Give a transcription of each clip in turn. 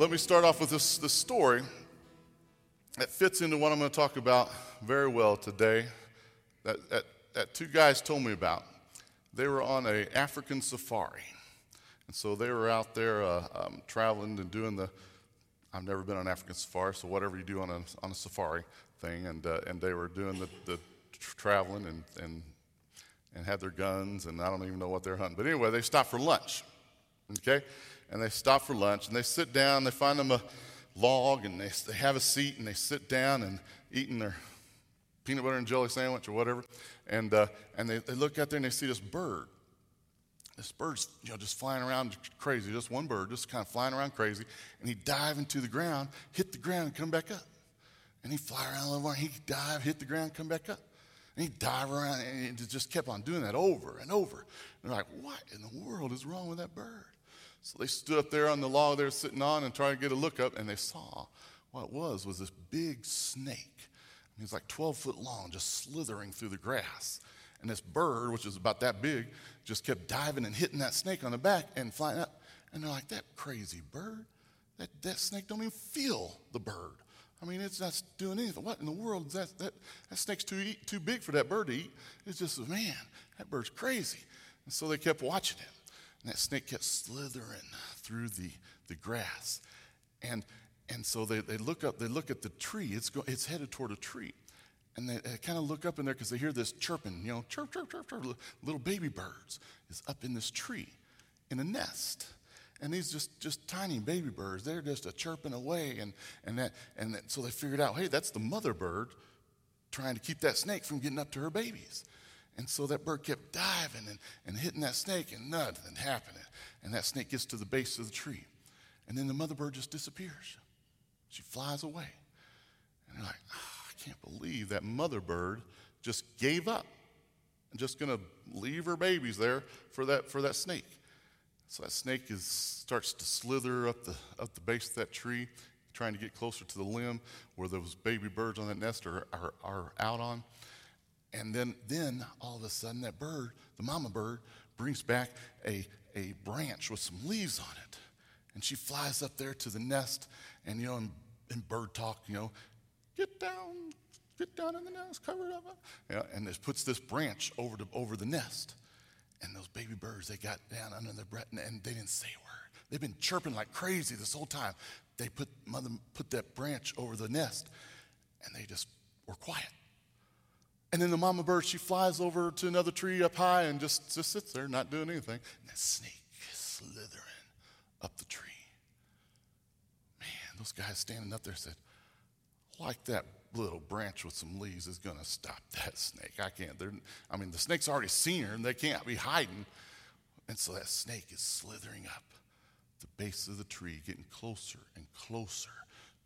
let me start off with this, this story that fits into what I'm going to talk about very well today that, that, that two guys told me about. They were on a African safari. And so they were out there uh, um, traveling and doing the, I've never been on African safari, so whatever you do on a, on a safari thing. And, uh, and they were doing the, the traveling and, and, and had their guns, and I don't even know what they're hunting. But anyway, they stopped for lunch. Okay? And they stop for lunch and they sit down, they find them a log and they, they have a seat and they sit down and eating their peanut butter and jelly sandwich or whatever. And, uh, and they, they look out there and they see this bird. This bird's you know, just flying around crazy, just one bird, just kind of flying around crazy. And he dive into the ground, hit the ground, and come back up. And he fly around a little more, he dive, hit the ground, come back up. And he dive around, and just kept on doing that over and over. And they're like, what in the world is wrong with that bird? So they stood up there on the log they were sitting on and tried to get a look up, and they saw what it was was this big snake. He was like 12 foot long, just slithering through the grass. And this bird, which was about that big, just kept diving and hitting that snake on the back and flying up. And they're like, that crazy bird, that, that snake don't even feel the bird. I mean, it's not doing anything. What in the world is that? That, that snake's too, eat, too big for that bird to eat. It's just, man, that bird's crazy. And so they kept watching it. And that snake kept slithering through the, the grass. And, and so they, they look up, they look at the tree. It's, go, it's headed toward a tree. And they, they kind of look up in there because they hear this chirping, you know, chirp, chirp, chirp, chirp. Little baby birds is up in this tree in a nest. And these just, just tiny baby birds, they're just a chirping away. And, and, that, and that, so they figured out, hey, that's the mother bird trying to keep that snake from getting up to her babies. And so that bird kept diving and, and hitting that snake, and nothing happening. And that snake gets to the base of the tree. And then the mother bird just disappears. She flies away. And they're like, oh, I can't believe that mother bird just gave up and just going to leave her babies there for that, for that snake. So that snake is, starts to slither up the, up the base of that tree, trying to get closer to the limb where those baby birds on that nest are, are, are out on. And then, then all of a sudden, that bird, the mama bird, brings back a, a branch with some leaves on it. And she flies up there to the nest, and you know, in, in bird talk, you know, get down, get down in the nest, cover it up. Yeah, and it puts this branch over, to, over the nest. And those baby birds, they got down under their breath, and, and they didn't say a word. They've been chirping like crazy this whole time. They put, mother put that branch over the nest, and they just were quiet. And then the mama bird, she flies over to another tree up high and just, just sits there, not doing anything. And that snake is slithering up the tree. Man, those guys standing up there said, like that little branch with some leaves is going to stop that snake. I can't. They're, I mean, the snake's already seen her and they can't be hiding. And so that snake is slithering up the base of the tree, getting closer and closer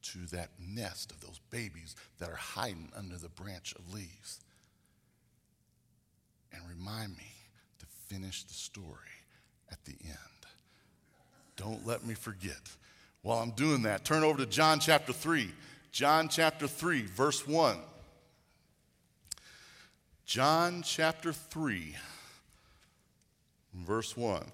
to that nest of those babies that are hiding under the branch of leaves and remind me to finish the story at the end. Don't let me forget. While I'm doing that, turn over to John chapter 3. John chapter 3, verse 1. John chapter 3, verse 1.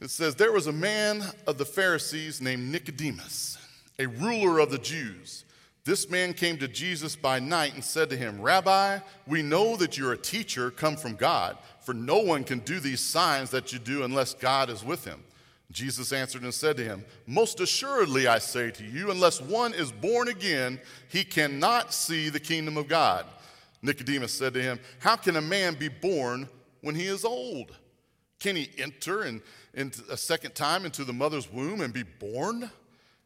It says, There was a man of the Pharisees named Nicodemus, a ruler of the Jews. This man came to Jesus by night and said to him, Rabbi, we know that you're a teacher come from God, for no one can do these signs that you do unless God is with him. Jesus answered and said to him, Most assuredly I say to you, unless one is born again, he cannot see the kingdom of God. Nicodemus said to him, How can a man be born when he is old? Can he enter in a second time into the mother's womb and be born?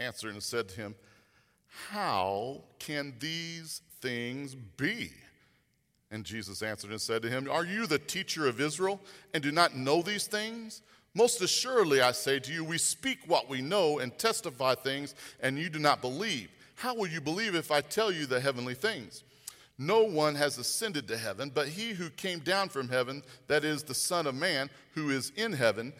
answered and said to him, How can these things be? And Jesus answered and said to him, Are you the teacher of Israel and do not know these things? Most assuredly, I say to you, we speak what we know and testify things, and you do not believe. How will you believe if I tell you the heavenly things? No one has ascended to heaven, but he who came down from heaven, that is, the Son of Man, who is in heaven.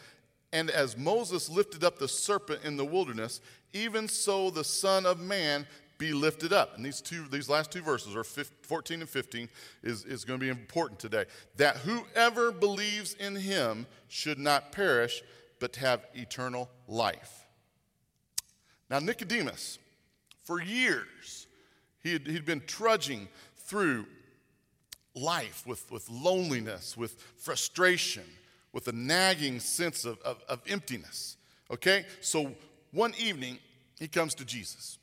And as Moses lifted up the serpent in the wilderness, even so the Son of Man be lifted up. And these two, these last two verses, or 14 and 15, is, is going to be important today. That whoever believes in him should not perish, but have eternal life. Now, Nicodemus, for years, he had, he'd been trudging through life with, with loneliness, with frustration, with a nagging sense of, of, of emptiness. Okay? So one evening, he comes to Jesus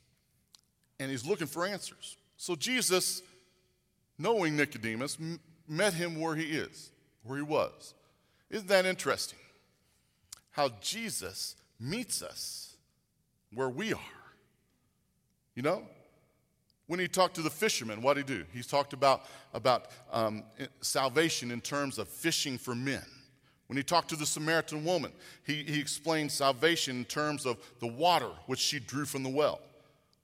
and he's looking for answers. So Jesus, knowing Nicodemus, m- met him where he is, where he was. Isn't that interesting? How Jesus meets us where we are. You know? When he talked to the fishermen, what did he do? He talked about, about um, salvation in terms of fishing for men. When he talked to the Samaritan woman, he, he explained salvation in terms of the water which she drew from the well.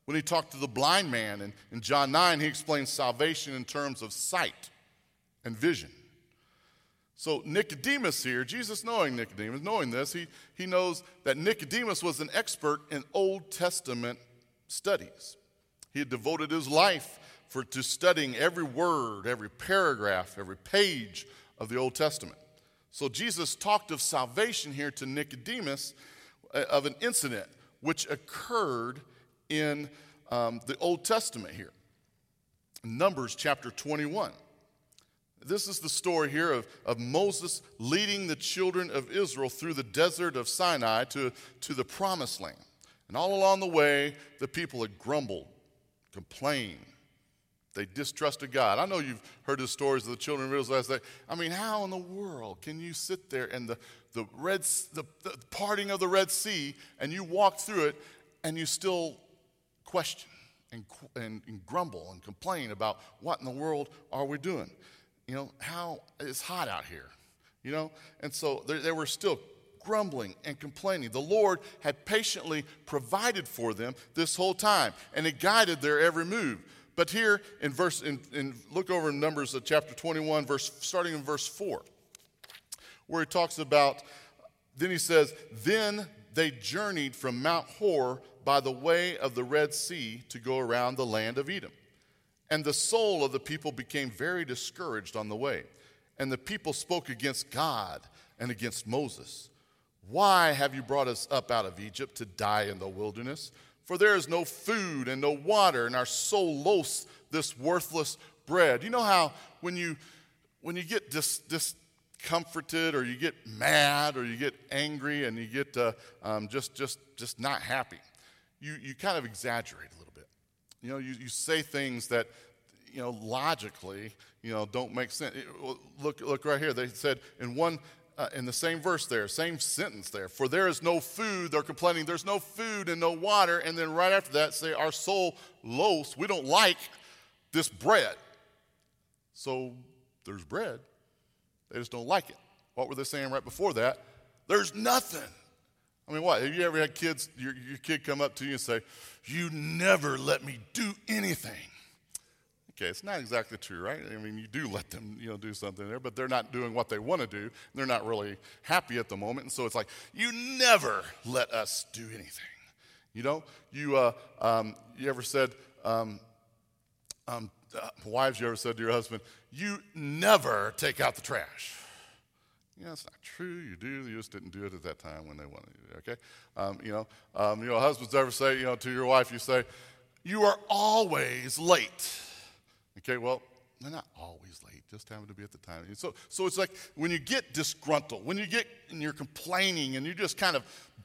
When he talked to the blind man in, in John 9, he explained salvation in terms of sight and vision. So, Nicodemus here, Jesus knowing Nicodemus, knowing this, he, he knows that Nicodemus was an expert in Old Testament studies. He had devoted his life for, to studying every word, every paragraph, every page of the Old Testament. So, Jesus talked of salvation here to Nicodemus uh, of an incident which occurred in um, the Old Testament here. Numbers chapter 21. This is the story here of, of Moses leading the children of Israel through the desert of Sinai to, to the promised land. And all along the way, the people had grumbled, complained. They distrusted God. I know you've heard the stories of the children of Israel last. I mean, how in the world can you sit there and the, the, red, the, the parting of the Red Sea and you walk through it and you still question and, and, and grumble and complain about what in the world are we doing? You know, how it's hot out here, you know? And so they, they were still grumbling and complaining. The Lord had patiently provided for them this whole time, and it guided their every move. But here in verse, in, in look over in Numbers of chapter 21, verse starting in verse 4, where he talks about, then he says, Then they journeyed from Mount Hor by the way of the Red Sea to go around the land of Edom. And the soul of the people became very discouraged on the way. And the people spoke against God and against Moses. Why have you brought us up out of Egypt to die in the wilderness? For there is no food and no water, and our soul loathes this worthless bread. You know how when you when you get dis, discomforted or you get mad or you get angry and you get uh, um, just just just not happy you, you kind of exaggerate a little bit. You know, you, you say things that, you know, logically, you know, don't make sense. Look, look right here. They said in one, uh, in the same verse there, same sentence there, for there is no food. They're complaining, there's no food and no water. And then right after that, say, our soul loaths. We don't like this bread. So there's bread. They just don't like it. What were they saying right before that? There's nothing. I mean, what? Have you ever had kids, your, your kid come up to you and say, You never let me do anything? Okay, it's not exactly true, right? I mean, you do let them, you know, do something there, but they're not doing what they want to do. They're not really happy at the moment, and so it's like, you never let us do anything. You know, you uh, um, you ever said, um, um, uh, wives, you ever said to your husband, you never take out the trash. You know, it's not true. You do. You just didn't do it at that time when they wanted you. Okay. Um, you know, um, you know, husbands ever say, you know, to your wife, you say, "You are always late." Okay. Well, they're not always late. Just happen to be at the time. So, so it's like when you get disgruntled, when you get and you're complaining, and you're just kind of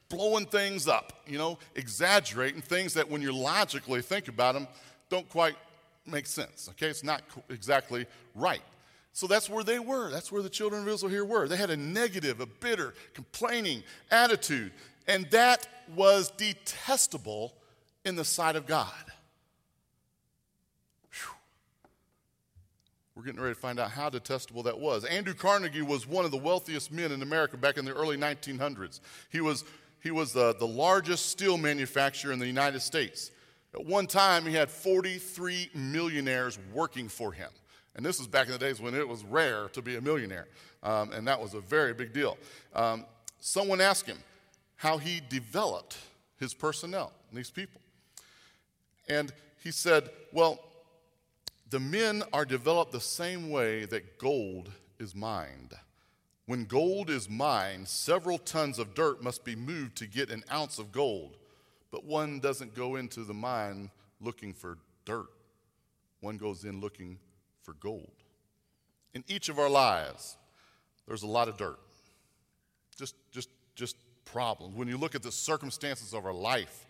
blowing things up. You know, exaggerating things that when you logically think about them, don't quite make sense. Okay. It's not exactly right. So that's where they were. That's where the children of Israel here were. They had a negative, a bitter, complaining attitude. And that was detestable in the sight of God. We're getting ready to find out how detestable that was. Andrew Carnegie was one of the wealthiest men in America back in the early 1900s. He was, he was the, the largest steel manufacturer in the United States. At one time, he had 43 millionaires working for him. And this was back in the days when it was rare to be a millionaire. Um, and that was a very big deal. Um, someone asked him how he developed his personnel, these people. And he said, Well, the men are developed the same way that gold is mined. When gold is mined, several tons of dirt must be moved to get an ounce of gold. But one doesn't go into the mine looking for dirt, one goes in looking for gold. In each of our lives, there's a lot of dirt. Just, just, just problems. When you look at the circumstances of our life,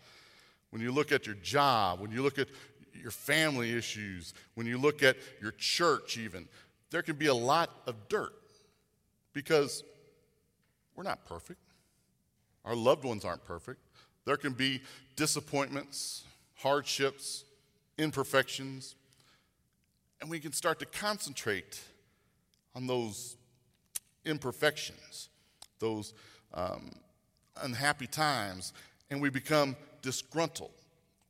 when you look at your job, when you look at your family issues, when you look at your church, even, there can be a lot of dirt because we're not perfect. Our loved ones aren't perfect. There can be disappointments, hardships, imperfections, and we can start to concentrate on those imperfections, those um, unhappy times, and we become disgruntled.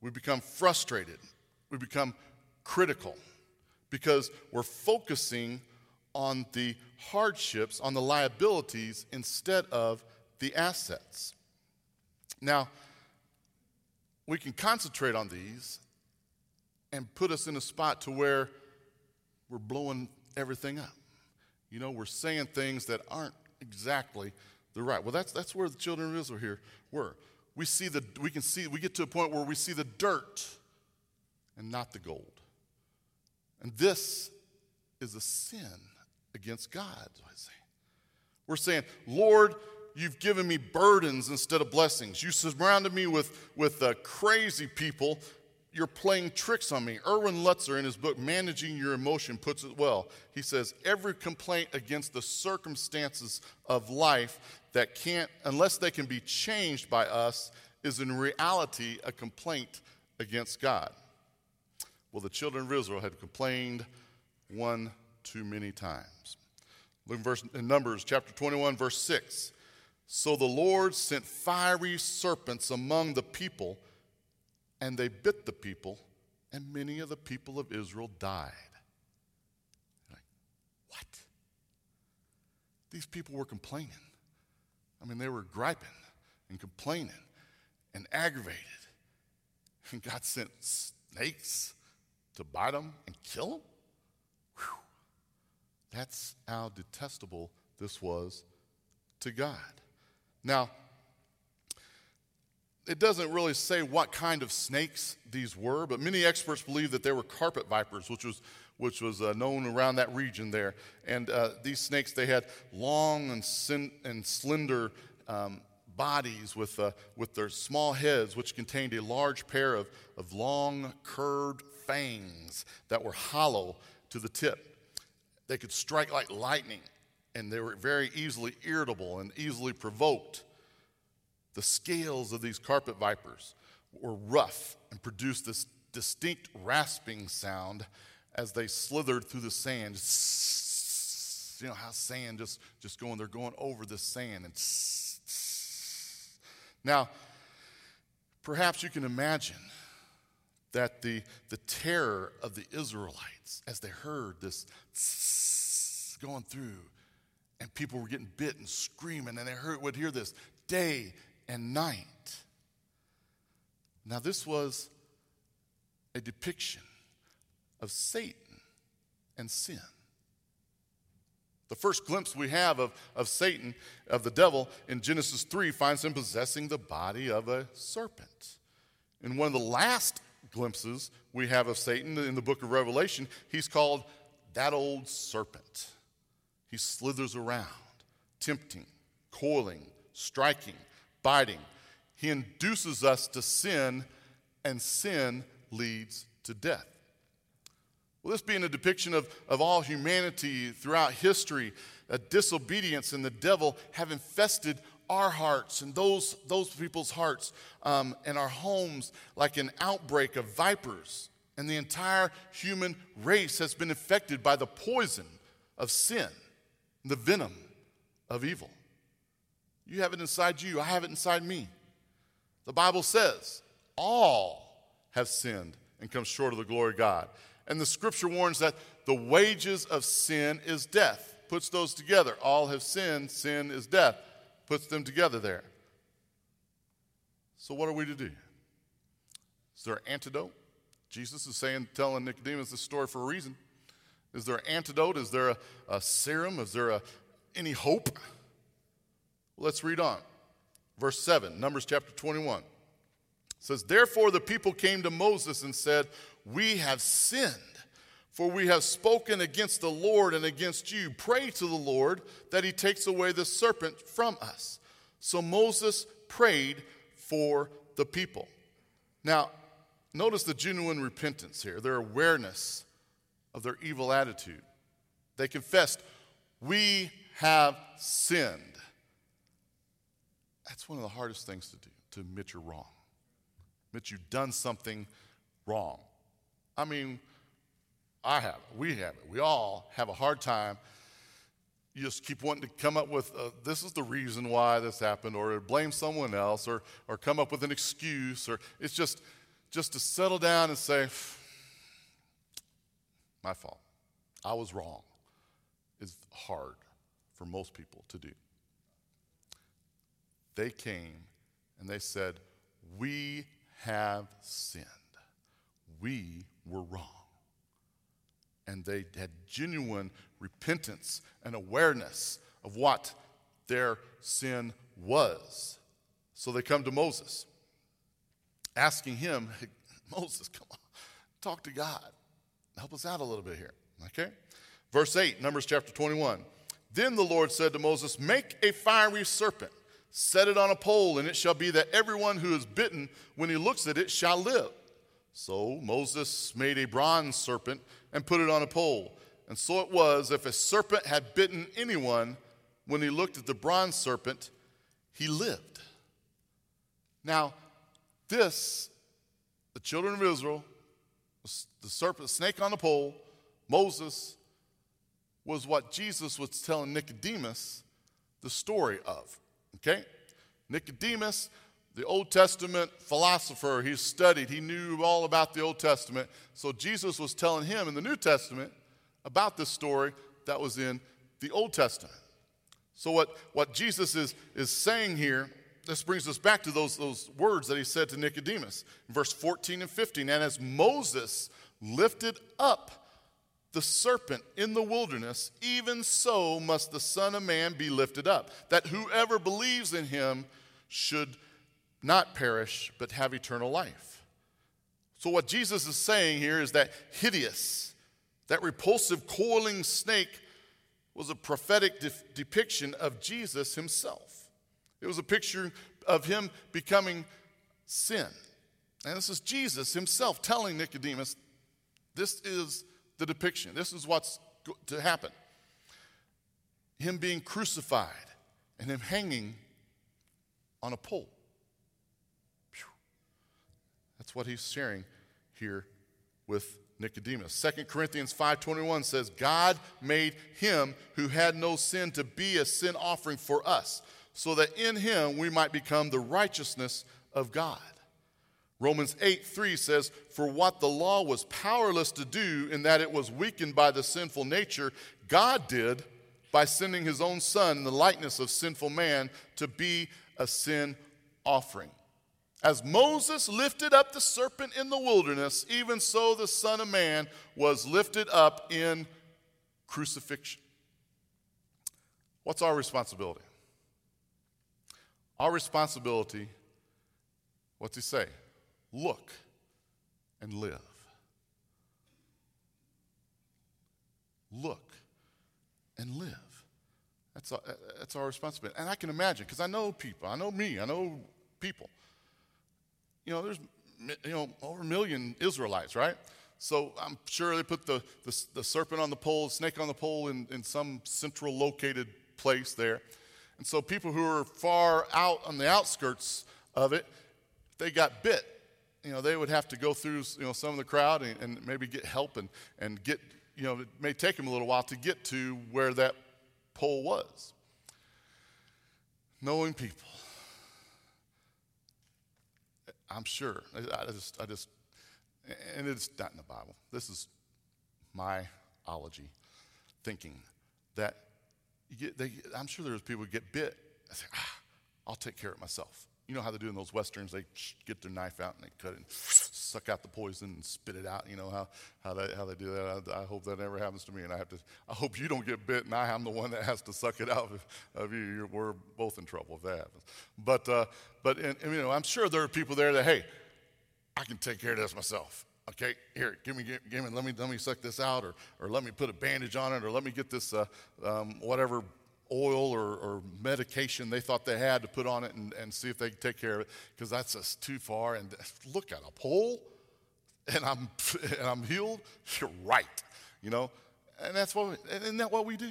We become frustrated we become critical because we're focusing on the hardships, on the liabilities, instead of the assets. Now, we can concentrate on these and put us in a spot to where we're blowing everything up. You know, we're saying things that aren't exactly the right. Well, that's, that's where the children of Israel here were. We see the, we can see, we get to a point where we see the dirt and not the gold. And this is a sin against God. We're saying, Lord, you've given me burdens instead of blessings. You surrounded me with, with uh, crazy people. You're playing tricks on me. Erwin Lutzer, in his book, Managing Your Emotion, puts it well. He says, Every complaint against the circumstances of life that can't, unless they can be changed by us, is in reality a complaint against God. Well, the children of Israel had complained one too many times. Look in, verse, in Numbers chapter 21, verse 6. So the Lord sent fiery serpents among the people, and they bit the people, and many of the people of Israel died. Like, what? These people were complaining. I mean, they were griping and complaining and aggravated. And God sent snakes to bite them and kill them? Whew. That's how detestable this was to God. Now, it doesn't really say what kind of snakes these were, but many experts believe that they were carpet vipers, which was, which was uh, known around that region there. And uh, these snakes, they had long and, sin- and slender um, bodies with, uh, with their small heads, which contained a large pair of, of long, curved fangs that were hollow to the tip. They could strike like lightning, and they were very easily irritable and easily provoked. The scales of these carpet vipers were rough and produced this distinct rasping sound as they slithered through the sand. You know how sand just, just going, they're going over the sand and now, perhaps you can imagine that the, the terror of the Israelites as they heard this going through and people were getting bit and screaming and they heard, would hear this day and night. Now, this was a depiction of Satan and sin. The first glimpse we have of, of Satan, of the devil, in Genesis 3 finds him possessing the body of a serpent. In one of the last glimpses we have of Satan in the book of Revelation, he's called that old serpent. He slithers around, tempting, coiling, striking, biting. He induces us to sin, and sin leads to death. Well, this being a depiction of, of all humanity throughout history, a disobedience and the devil have infested our hearts and those, those people's hearts um, and our homes like an outbreak of vipers And the entire human race has been affected by the poison of sin, the venom of evil. You have it inside you, I have it inside me. The Bible says all have sinned and come short of the glory of God. And the scripture warns that the wages of sin is death. Puts those together. All have sinned, sin is death. Puts them together there. So, what are we to do? Is there an antidote? Jesus is saying, telling Nicodemus this story for a reason. Is there an antidote? Is there a, a serum? Is there a, any hope? Let's read on. Verse 7, Numbers chapter 21 says, Therefore the people came to Moses and said, We have sinned, for we have spoken against the Lord and against you. Pray to the Lord that he takes away the serpent from us. So Moses prayed for the people. Now, notice the genuine repentance here, their awareness of their evil attitude. They confessed, We have sinned. That's one of the hardest things to do, to admit you're wrong, admit you've done something wrong. I mean, I have it, we have it, we all have a hard time. You just keep wanting to come up with uh, this is the reason why this happened, or blame someone else, or, or come up with an excuse, or it's just, just to settle down and say, my fault. I was wrong. Is hard for most people to do. They came and they said, We have sinned. We were wrong. And they had genuine repentance and awareness of what their sin was. So they come to Moses, asking him, hey, Moses, come on, talk to God. Help us out a little bit here. Okay? Verse 8, Numbers chapter 21. Then the Lord said to Moses, Make a fiery serpent, set it on a pole, and it shall be that everyone who is bitten, when he looks at it, shall live. So Moses made a bronze serpent and put it on a pole. And so it was, if a serpent had bitten anyone, when he looked at the bronze serpent, he lived. Now, this, the children of Israel, the serpent, snake on the pole, Moses, was what Jesus was telling Nicodemus the story of. Okay? Nicodemus, the Old Testament philosopher, he studied, he knew all about the Old Testament. So Jesus was telling him in the New Testament about this story that was in the Old Testament. So, what, what Jesus is, is saying here, this brings us back to those, those words that he said to Nicodemus in verse 14 and 15. And as Moses lifted up the serpent in the wilderness, even so must the Son of Man be lifted up, that whoever believes in him should not perish, but have eternal life. So, what Jesus is saying here is that hideous, that repulsive, coiling snake was a prophetic de- depiction of Jesus himself. It was a picture of him becoming sin. And this is Jesus himself telling Nicodemus, this is the depiction. This is what's to happen. Him being crucified and him hanging on a pole. That's what he's sharing here with Nicodemus. 2 Corinthians 5:21 says, "God made him who had no sin to be a sin offering for us, so that in him we might become the righteousness of God." Romans 8 3 says, For what the law was powerless to do, in that it was weakened by the sinful nature, God did by sending his own Son in the likeness of sinful man to be a sin offering. As Moses lifted up the serpent in the wilderness, even so the Son of Man was lifted up in crucifixion. What's our responsibility? Our responsibility, what's he say? Look and live. Look and live. That's our, that's our responsibility. And I can imagine, because I know people, I know me, I know people. You know, there's you know over a million Israelites, right? So I'm sure they put the, the, the serpent on the pole, snake on the pole in, in some central located place there. And so people who are far out on the outskirts of it, they got bit you know, they would have to go through, you know, some of the crowd and, and maybe get help and, and get, you know, it may take them a little while to get to where that pole was. Knowing people. I'm sure. I, just, I just, and it's not in the Bible. This is my ology thinking that get, they, I'm sure there's people who get bit. I say, ah, I'll take care of it myself. You know how they do in those westerns? They get their knife out and they cut it suck out the poison and spit it out. You know how, how, they, how they do that? I, I hope that never happens to me. And I have to, I hope you don't get bit and I am the one that has to suck it out of, you. You're, we're both in trouble if that happens. But, uh, but and, and, you know, I'm sure there are people there that, hey, I can take care of this myself. Okay, here, give me, give, give me, let me, let me suck this out, or, or let me put a bandage on it, or let me get this, uh, um, whatever oil or, or, medication they thought they had to put on it and, and see if they could take care of it because that's just too far. And look at a pole and I'm, and I'm healed. You're right, you know. And that's what, we, isn't that what we do?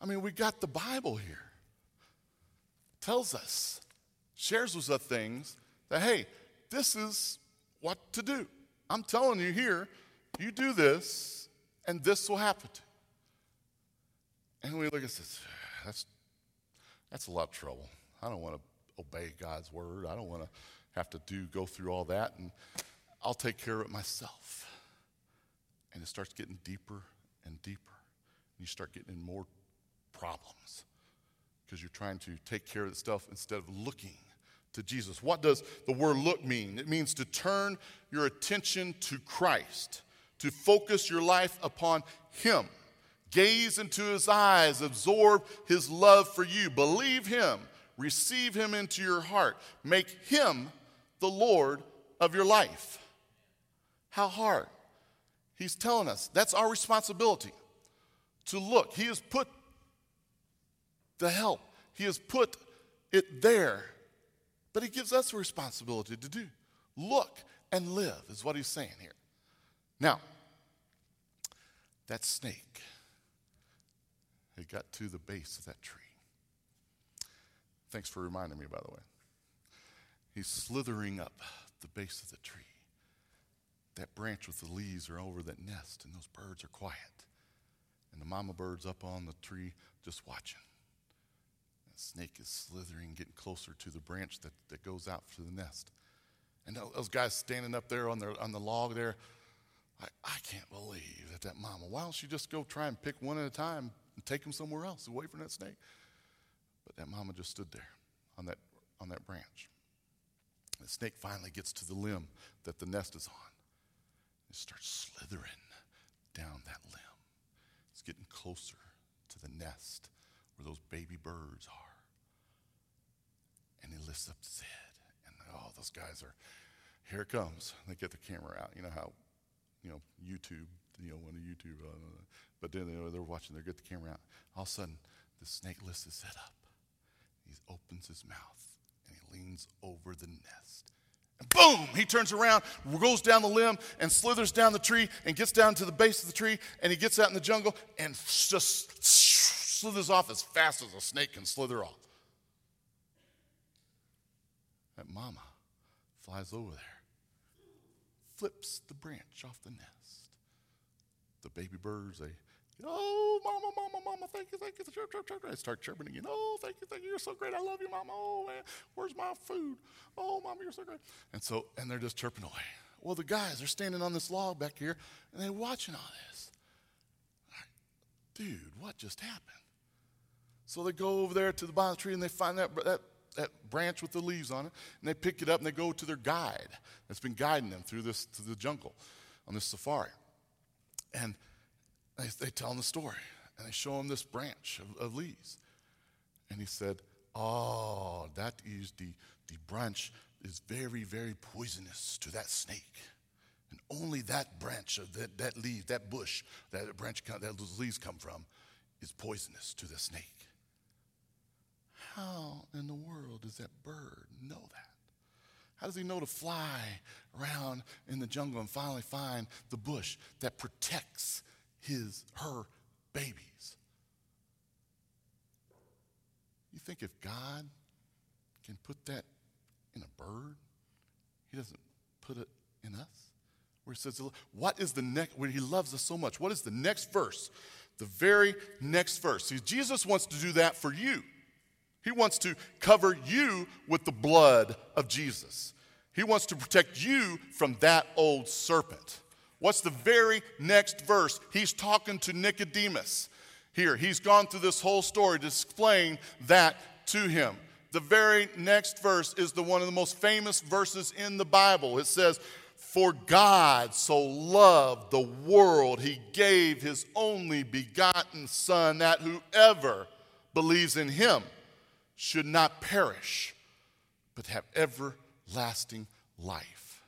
I mean, we got the Bible here. Tells us, shares with us things that, hey, this is what to do. I'm telling you here, you do this, and this will happen to you. And we look at this, that's, that's a lot of trouble. I don't want to obey God's word. I don't want to have to do go through all that, and I'll take care of it myself. And it starts getting deeper and deeper. And you start getting in more problems because you're trying to take care of the stuff instead of looking to Jesus. What does the word look mean? It means to turn your attention to Christ, to focus your life upon Him. Gaze into his eyes, absorb his love for you, believe him, receive him into your heart, make him the Lord of your life. How hard? He's telling us that's our responsibility to look. He has put the help, He has put it there, but He gives us a responsibility to do. Look and live, is what He's saying here. Now, that snake it got to the base of that tree. Thanks for reminding me, by the way. He's slithering up the base of the tree. That branch with the leaves are over that nest, and those birds are quiet. And the mama bird's up on the tree just watching. The snake is slithering, getting closer to the branch that, that goes out to the nest. And those guys standing up there on, their, on the log there, I, I can't believe that that mama, why don't she just go try and pick one at a time, and take him somewhere else away from that snake. But that mama just stood there on that, on that branch. The snake finally gets to the limb that the nest is on. It starts slithering down that limb. It's getting closer to the nest where those baby birds are. And he lifts up his head. And oh, those guys are, here it comes. They get the camera out. You know how, you know, YouTube, you know, a YouTube, but then you know, they're watching, they get the camera out. All of a sudden, the snake lifts his head up. He opens his mouth and he leans over the nest. And boom, he turns around, goes down the limb, and slithers down the tree and gets down to the base of the tree. And he gets out in the jungle and just slithers off as fast as a snake can slither off. That mama flies over there, flips the branch off the nest. The baby birds, they Oh, mama, mama, mama, thank you, thank you. Chirp, chirp, chirp. I start chirping again. Oh, thank you, thank you. You're so great. I love you, mama. Oh, man, where's my food? Oh, mama, you're so great. And so, and they're just chirping away. Well, the guys, they're standing on this log back here, and they're watching all this. Dude, what just happened? So they go over there to the bottom of the tree, and they find that, that, that branch with the leaves on it, and they pick it up, and they go to their guide that's been guiding them through this, to the jungle on this safari. And they, they tell him the story and they show him this branch of, of leaves. And he said, Oh, that is the, the branch is very, very poisonous to that snake. And only that branch of that, that leaf, that bush, that branch that those leaves come from, is poisonous to the snake. How in the world does that bird know that? How does he know to fly around in the jungle and finally find the bush that protects his, her babies. You think if God can put that in a bird, he doesn't put it in us? Where he says, What is the next, when he loves us so much, what is the next verse? The very next verse. See, Jesus wants to do that for you. He wants to cover you with the blood of Jesus. He wants to protect you from that old serpent. What's the very next verse? He's talking to Nicodemus. Here, he's gone through this whole story to explain that to him. The very next verse is the one of the most famous verses in the Bible. It says, For God so loved the world, he gave his only begotten Son, that whoever believes in him should not perish, but have everlasting life.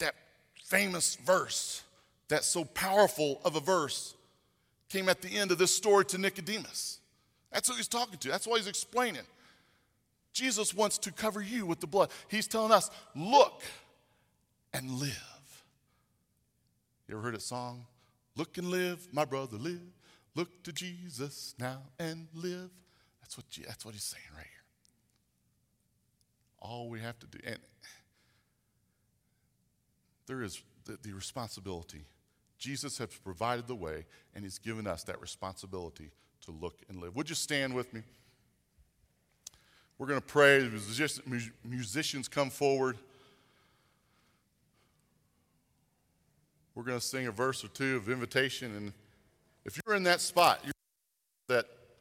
That famous verse, that's so powerful of a verse, came at the end of this story to Nicodemus. That's who he's talking to. That's why he's explaining. Jesus wants to cover you with the blood. He's telling us, look and live. You ever heard a song? Look and live, my brother, live. Look to Jesus now and live. That's what, that's what he's saying right here. All we have to do, and there is the, the responsibility. Jesus has provided the way, and he's given us that responsibility to look and live. Would you stand with me? We're going to pray. The musicians come forward. We're going to sing a verse or two of invitation. And if you're in that spot,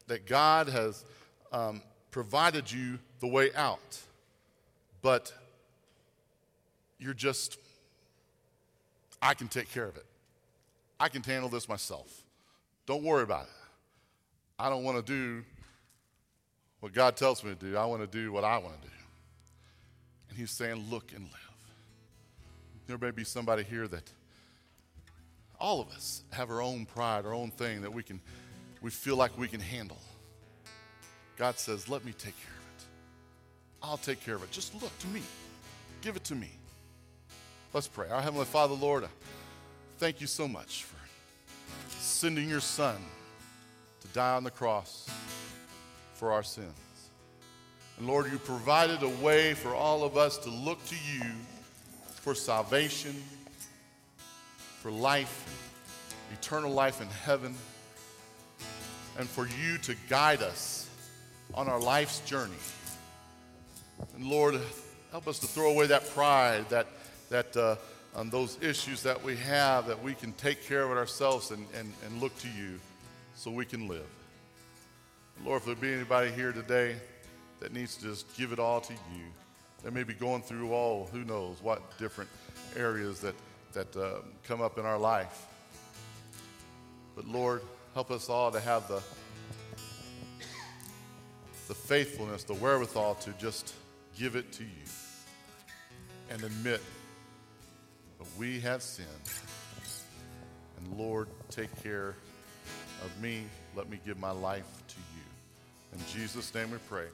that God has um, provided you the way out, but you're just, I can take care of it. I can handle this myself. Don't worry about it. I don't want to do what God tells me to do. I want to do what I want to do. And he's saying, look and live. There may be somebody here that all of us have our own pride, our own thing that we can we feel like we can handle. God says, let me take care of it. I'll take care of it. Just look to me. Give it to me. Let's pray. Our Heavenly Father, Lord, thank you so much for sending your Son to die on the cross for our sins. And Lord, you provided a way for all of us to look to you for salvation, for life, eternal life in heaven, and for you to guide us on our life's journey. And Lord, help us to throw away that pride, that, that, uh, on those issues that we have, that we can take care of it ourselves and, and, and look to you so we can live. Lord, if there be anybody here today that needs to just give it all to you, they may be going through all, who knows, what different areas that, that uh, come up in our life. But Lord, help us all to have the, the faithfulness, the wherewithal to just give it to you and admit that we have sinned. And Lord, take care of me. Let me give my life to you. In Jesus' name we pray.